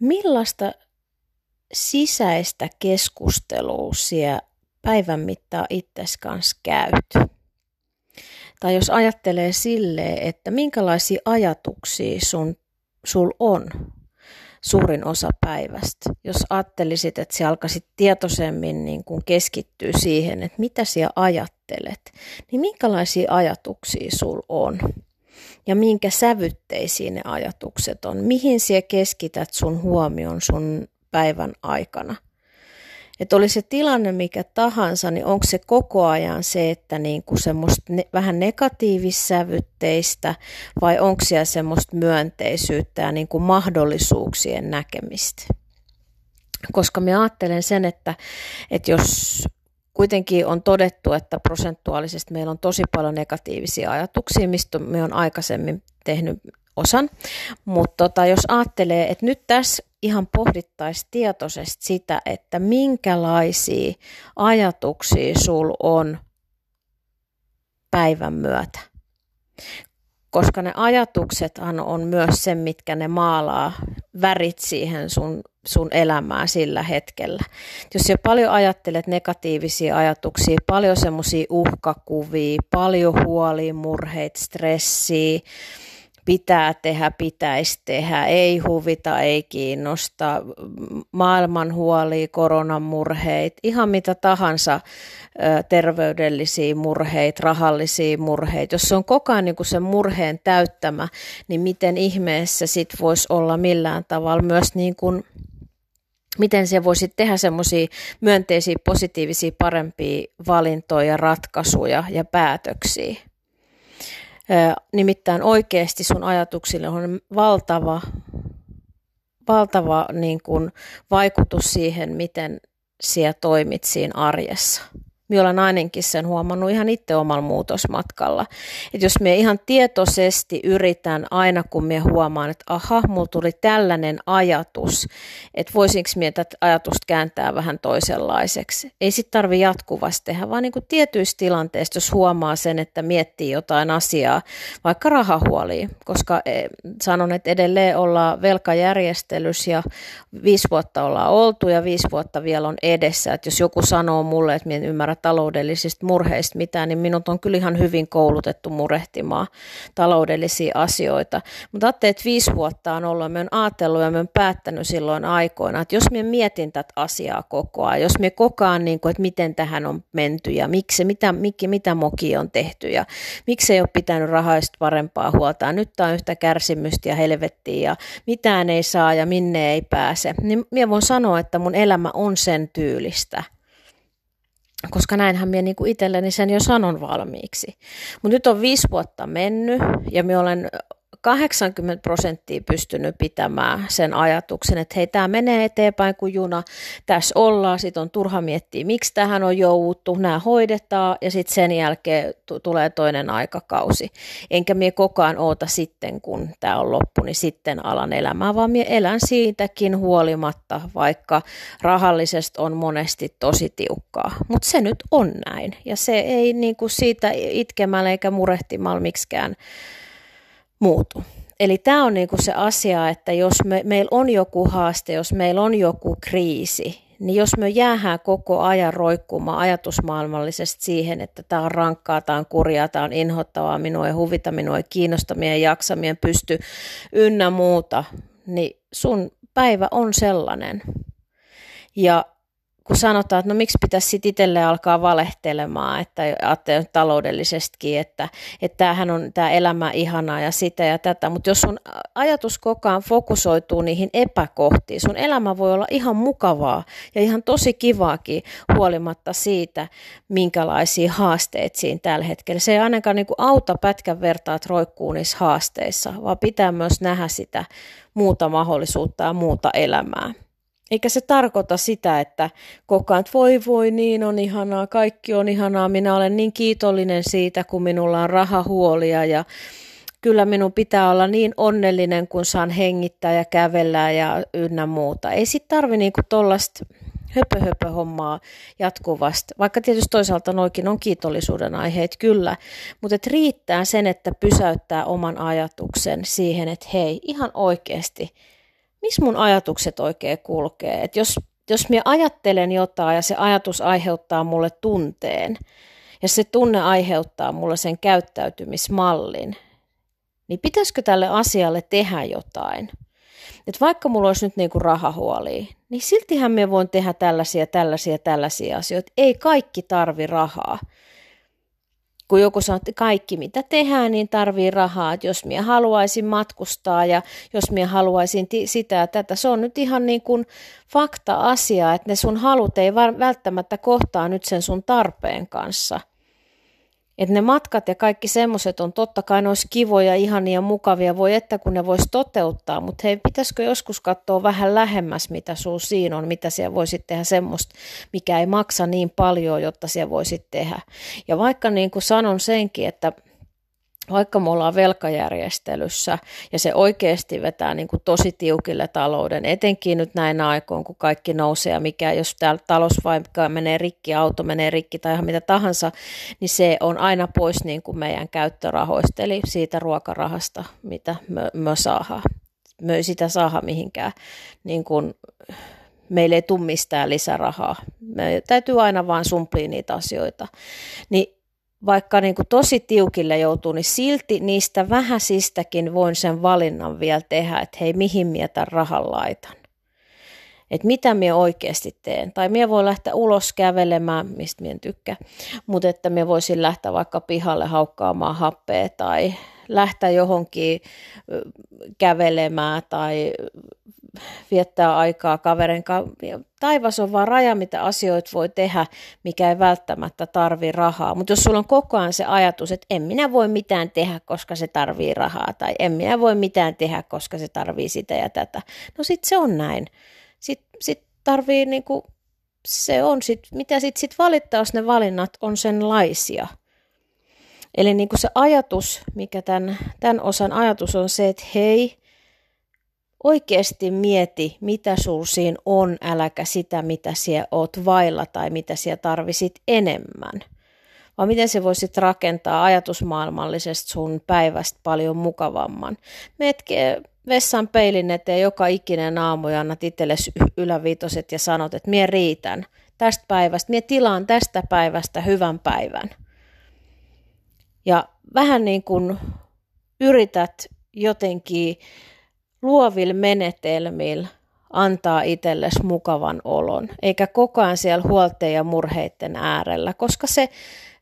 Millaista sisäistä keskustelua siellä päivän mittaan itses kanssa käyt? Tai jos ajattelee silleen, että minkälaisia ajatuksia sun, sul on suurin osa päivästä. Jos ajattelisit, että sä alkaisit tietoisemmin niin kuin keskittyä siihen, että mitä sä ajattelet, niin minkälaisia ajatuksia sul on? Ja minkä sävytteisiin ne ajatukset on? Mihin sä keskität sun huomion sun päivän aikana? Että oli se tilanne mikä tahansa, niin onko se koko ajan se, että niin kuin semmoista ne, vähän negatiivissävytteistä vai onko siellä semmoista myönteisyyttä ja niin kuin mahdollisuuksien näkemistä? Koska mä ajattelen sen, että, että jos kuitenkin on todettu, että prosentuaalisesti meillä on tosi paljon negatiivisia ajatuksia, mistä me on aikaisemmin tehnyt osan. Mutta tota, jos ajattelee, että nyt tässä ihan pohdittaisiin tietoisesti sitä, että minkälaisia ajatuksia sul on päivän myötä. Koska ne ajatuksethan on myös se, mitkä ne maalaa värit siihen sun, sun elämää sillä hetkellä. Jos sä paljon ajattelet negatiivisia ajatuksia, paljon semmoisia uhkakuvia, paljon huolia, murheita, stressiä, pitää tehdä, pitäisi tehdä, ei huvita, ei kiinnosta, maailman huoli, koronan murheit, ihan mitä tahansa terveydellisiä murheita, rahallisia murheita. Jos se on koko ajan niin sen murheen täyttämä, niin miten ihmeessä sit voisi olla millään tavalla myös niin kuin miten se voisi tehdä semmoisia myönteisiä, positiivisia, parempia valintoja, ratkaisuja ja päätöksiä. Nimittäin oikeasti sun ajatuksille on valtava, valtava niin kuin vaikutus siihen, miten siellä toimit siinä arjessa. Minä olen ainakin sen huomannut ihan itse omalla muutosmatkalla. Että jos me ihan tietoisesti yritän aina, kun me huomaan, että aha, mulla tuli tällainen ajatus, että voisinko minä tätä ajatusta kääntää vähän toisenlaiseksi. Ei sitten tarvi jatkuvasti tehdä, vaan niin tietyissä tilanteissa, jos huomaa sen, että miettii jotain asiaa, vaikka rahahuoliin, koska e, sanon, että edelleen ollaan velkajärjestelys ja viisi vuotta ollaan oltu ja viisi vuotta vielä on edessä. Että jos joku sanoo mulle, että minä en ymmärrä taloudellisista murheista mitään, niin minut on kyllä ihan hyvin koulutettu murehtimaan taloudellisia asioita. Mutta ajattelin, että viisi vuotta on ollut ja me on ajatellut ja on päättänyt silloin aikoina, että jos me mietin tätä asiaa koko ajan, jos me kokaan, niin kuin, että miten tähän on menty ja miksi, mitä, mitä, mitä moki on tehty ja miksi ei ole pitänyt rahaista parempaa huolta. Nyt tämä on yhtä kärsimystä ja helvettiä ja mitään ei saa ja minne ei pääse. Niin minä voin sanoa, että mun elämä on sen tyylistä koska näinhän minä niinku itselleni sen jo sanon valmiiksi. Mutta nyt on viisi vuotta mennyt ja minä olen 80 prosenttia pystynyt pitämään sen ajatuksen, että hei, tämä menee eteenpäin kuin juna, tässä ollaan, sitten on turha miettiä, miksi tähän on jouduttu, nämä hoidetaan ja sitten sen jälkeen t- tulee toinen aikakausi. Enkä minä koko ajan oota sitten, kun tämä on loppu, niin sitten alan elämää, vaan minä elän siitäkin huolimatta, vaikka rahallisesti on monesti tosi tiukkaa. Mutta se nyt on näin ja se ei niinku siitä itkemällä eikä murehtimalla miksikään muutu. Eli tämä on niinku se asia, että jos me, meillä on joku haaste, jos meillä on joku kriisi, niin jos me jäähään koko ajan roikkumaan ajatusmaailmallisesti siihen, että tämä on rankkaa, tämä on kurjaa, tämä on inhottavaa, minua ei huvita, minua ei kiinnosta, minä ei jaksa, minä pysty ynnä muuta, niin sun päivä on sellainen. Ja kun sanotaan, että no miksi pitäisi sitten itselle alkaa valehtelemaan, että ajattelee taloudellisestikin, että, että tämähän on tämä elämä ihanaa ja sitä ja tätä, mutta jos sun ajatus koko ajan fokusoituu niihin epäkohtiin, sun elämä voi olla ihan mukavaa ja ihan tosi kivaakin huolimatta siitä, minkälaisia haasteita siinä tällä hetkellä. Se ei ainakaan niin kuin auta pätkän vertaa, että roikkuu niissä haasteissa, vaan pitää myös nähdä sitä muuta mahdollisuutta ja muuta elämää. Eikä se tarkoita sitä, että koko ajan, voi voi, niin on ihanaa, kaikki on ihanaa, minä olen niin kiitollinen siitä, kun minulla on rahahuolia ja kyllä minun pitää olla niin onnellinen, kun saan hengittää ja kävellä ja ynnä muuta. Ei sit tarvi niinku tollasta höpö, höpö hommaa jatkuvasti, vaikka tietysti toisaalta noikin on kiitollisuuden aiheet kyllä, mutta et riittää sen, että pysäyttää oman ajatuksen siihen, että hei, ihan oikeasti, missä mun ajatukset oikein kulkee, että jos, jos minä ajattelen jotain ja se ajatus aiheuttaa mulle tunteen, ja se tunne aiheuttaa mulle sen käyttäytymismallin, niin pitäisikö tälle asialle tehdä jotain? että vaikka mulla olisi nyt niinku rahahuoli, niin siltihän me voin tehdä tällaisia, tällaisia, tällaisia asioita. Ei kaikki tarvi rahaa. Kun joku sanoo, että kaikki mitä tehdään, niin tarvii rahaa. Että jos minä haluaisin matkustaa ja jos minä haluaisin sitä ja tätä, se on nyt ihan niin kuin fakta-asia, että ne sun halut ei välttämättä kohtaa nyt sen sun tarpeen kanssa – että ne matkat ja kaikki semmoiset on totta kai, ne olisi kivoja, ihania, mukavia, voi että kun ne voisi toteuttaa, mutta hei, pitäisikö joskus katsoa vähän lähemmäs, mitä sulla siinä on, mitä siellä voisit tehdä semmoista, mikä ei maksa niin paljon, jotta siellä voisit tehdä. Ja vaikka niin kuin sanon senkin, että vaikka me ollaan velkajärjestelyssä ja se oikeasti vetää niin kuin tosi tiukille talouden, etenkin nyt näin aikoina, kun kaikki nousee ja mikä, jos täällä talous vaikka menee rikki, auto menee rikki tai ihan mitä tahansa, niin se on aina pois niin kuin meidän käyttörahoista, eli siitä ruokarahasta, mitä me, me saadaan. Me ei sitä saada mihinkään, niin kuin, meille ei tule mistään lisärahaa. Me täytyy aina vaan sumplia niitä asioita. Niin vaikka niin kuin tosi tiukille joutuu, niin silti niistä vähäisistäkin voin sen valinnan vielä tehdä, että hei, mihin minä tämän rahan laitan. Että mitä minä oikeasti teen. Tai minä voin lähteä ulos kävelemään, mistä minä tykkää, mutta että minä voisin lähteä vaikka pihalle haukkaamaan happea tai lähteä johonkin kävelemään tai viettää aikaa kaverin kanssa. Taivas on vaan raja, mitä asioita voi tehdä, mikä ei välttämättä tarvi rahaa. Mutta jos sulla on koko ajan se ajatus, että en minä voi mitään tehdä, koska se tarvii rahaa, tai en minä voi mitään tehdä, koska se tarvii sitä ja tätä, no sit se on näin. Sitten sit tarvii niinku, se on sit, mitä sitten sit valittaa, jos ne valinnat on senlaisia. Eli niinku se ajatus, mikä tämän, tämän osan ajatus on se, että hei, oikeasti mieti, mitä sul siinä on, äläkä sitä, mitä siellä oot vailla tai mitä siellä tarvisit enemmän. Vaan miten se voisit rakentaa ajatusmaailmallisesti sun päivästä paljon mukavamman. Metke vessan peilin eteen joka ikinen aamu ja annat itsellesi yläviitoset ja sanot, että mie riitän tästä päivästä, mie tilaan tästä päivästä hyvän päivän. Ja vähän niin kuin yrität jotenkin luovilla menetelmillä antaa itsellesi mukavan olon, eikä koko ajan siellä huolteen ja murheiden äärellä, koska se,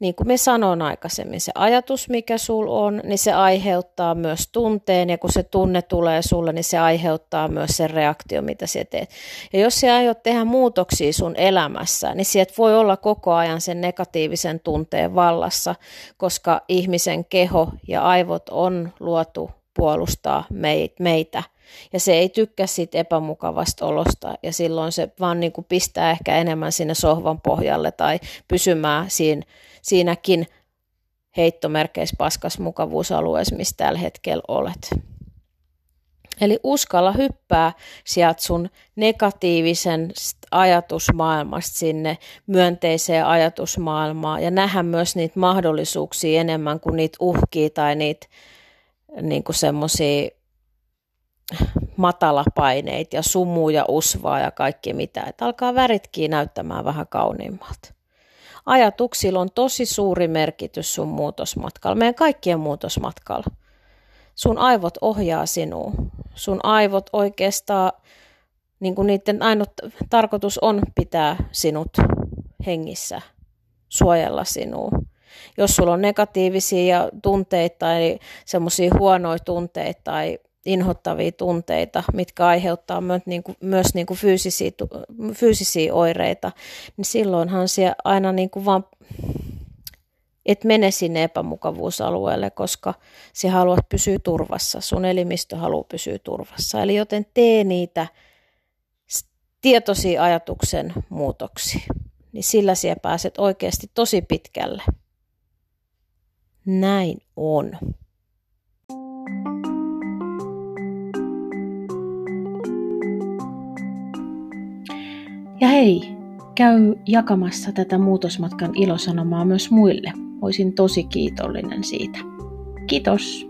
niin kuin me sanoin aikaisemmin, se ajatus, mikä sul on, niin se aiheuttaa myös tunteen, ja kun se tunne tulee sulle, niin se aiheuttaa myös sen reaktio, mitä sä teet. Ja jos sä aiot tehdä muutoksia sun elämässä, niin sieltä voi olla koko ajan sen negatiivisen tunteen vallassa, koska ihmisen keho ja aivot on luotu puolustaa meitä. Ja se ei tykkää siitä epämukavasta olosta ja silloin se vaan niin kuin pistää ehkä enemmän sinne sohvan pohjalle tai pysymään siinä, siinäkin heittomerkeissä paskas mukavuusalueessa, missä tällä hetkellä olet. Eli uskalla hyppää sieltä sun negatiivisen ajatusmaailmasta sinne myönteiseen ajatusmaailmaan ja nähdä myös niitä mahdollisuuksia enemmän kuin niitä uhkia tai niitä niin semmoisia matalapaineita ja sumua ja usvaa ja kaikki mitä. Että alkaa väritkin näyttämään vähän kauniimmalta. Ajatuksilla on tosi suuri merkitys sun muutosmatkalla, meidän kaikkien muutosmatkalla. Sun aivot ohjaa sinua. Sun aivot oikeastaan niin kuin niiden ainut tarkoitus on pitää sinut hengissä, suojella sinua. Jos sulla on negatiivisia tunteita tai semmoisia huonoja tunteita tai inhottavia tunteita, mitkä aiheuttaa myös, niin kuin, myös niin kuin fyysisiä, fyysisiä oireita, niin silloinhan siellä aina niin kuin vaan et mene sinne epämukavuusalueelle, koska se haluat pysyä turvassa, sun elimistö haluaa pysyä turvassa. Eli joten tee niitä tietoisia ajatuksen muutoksia, niin sillä siellä pääset oikeasti tosi pitkälle. Näin on. Ja hei, käy jakamassa tätä muutosmatkan ilosanomaa myös muille. Olisin tosi kiitollinen siitä. Kiitos!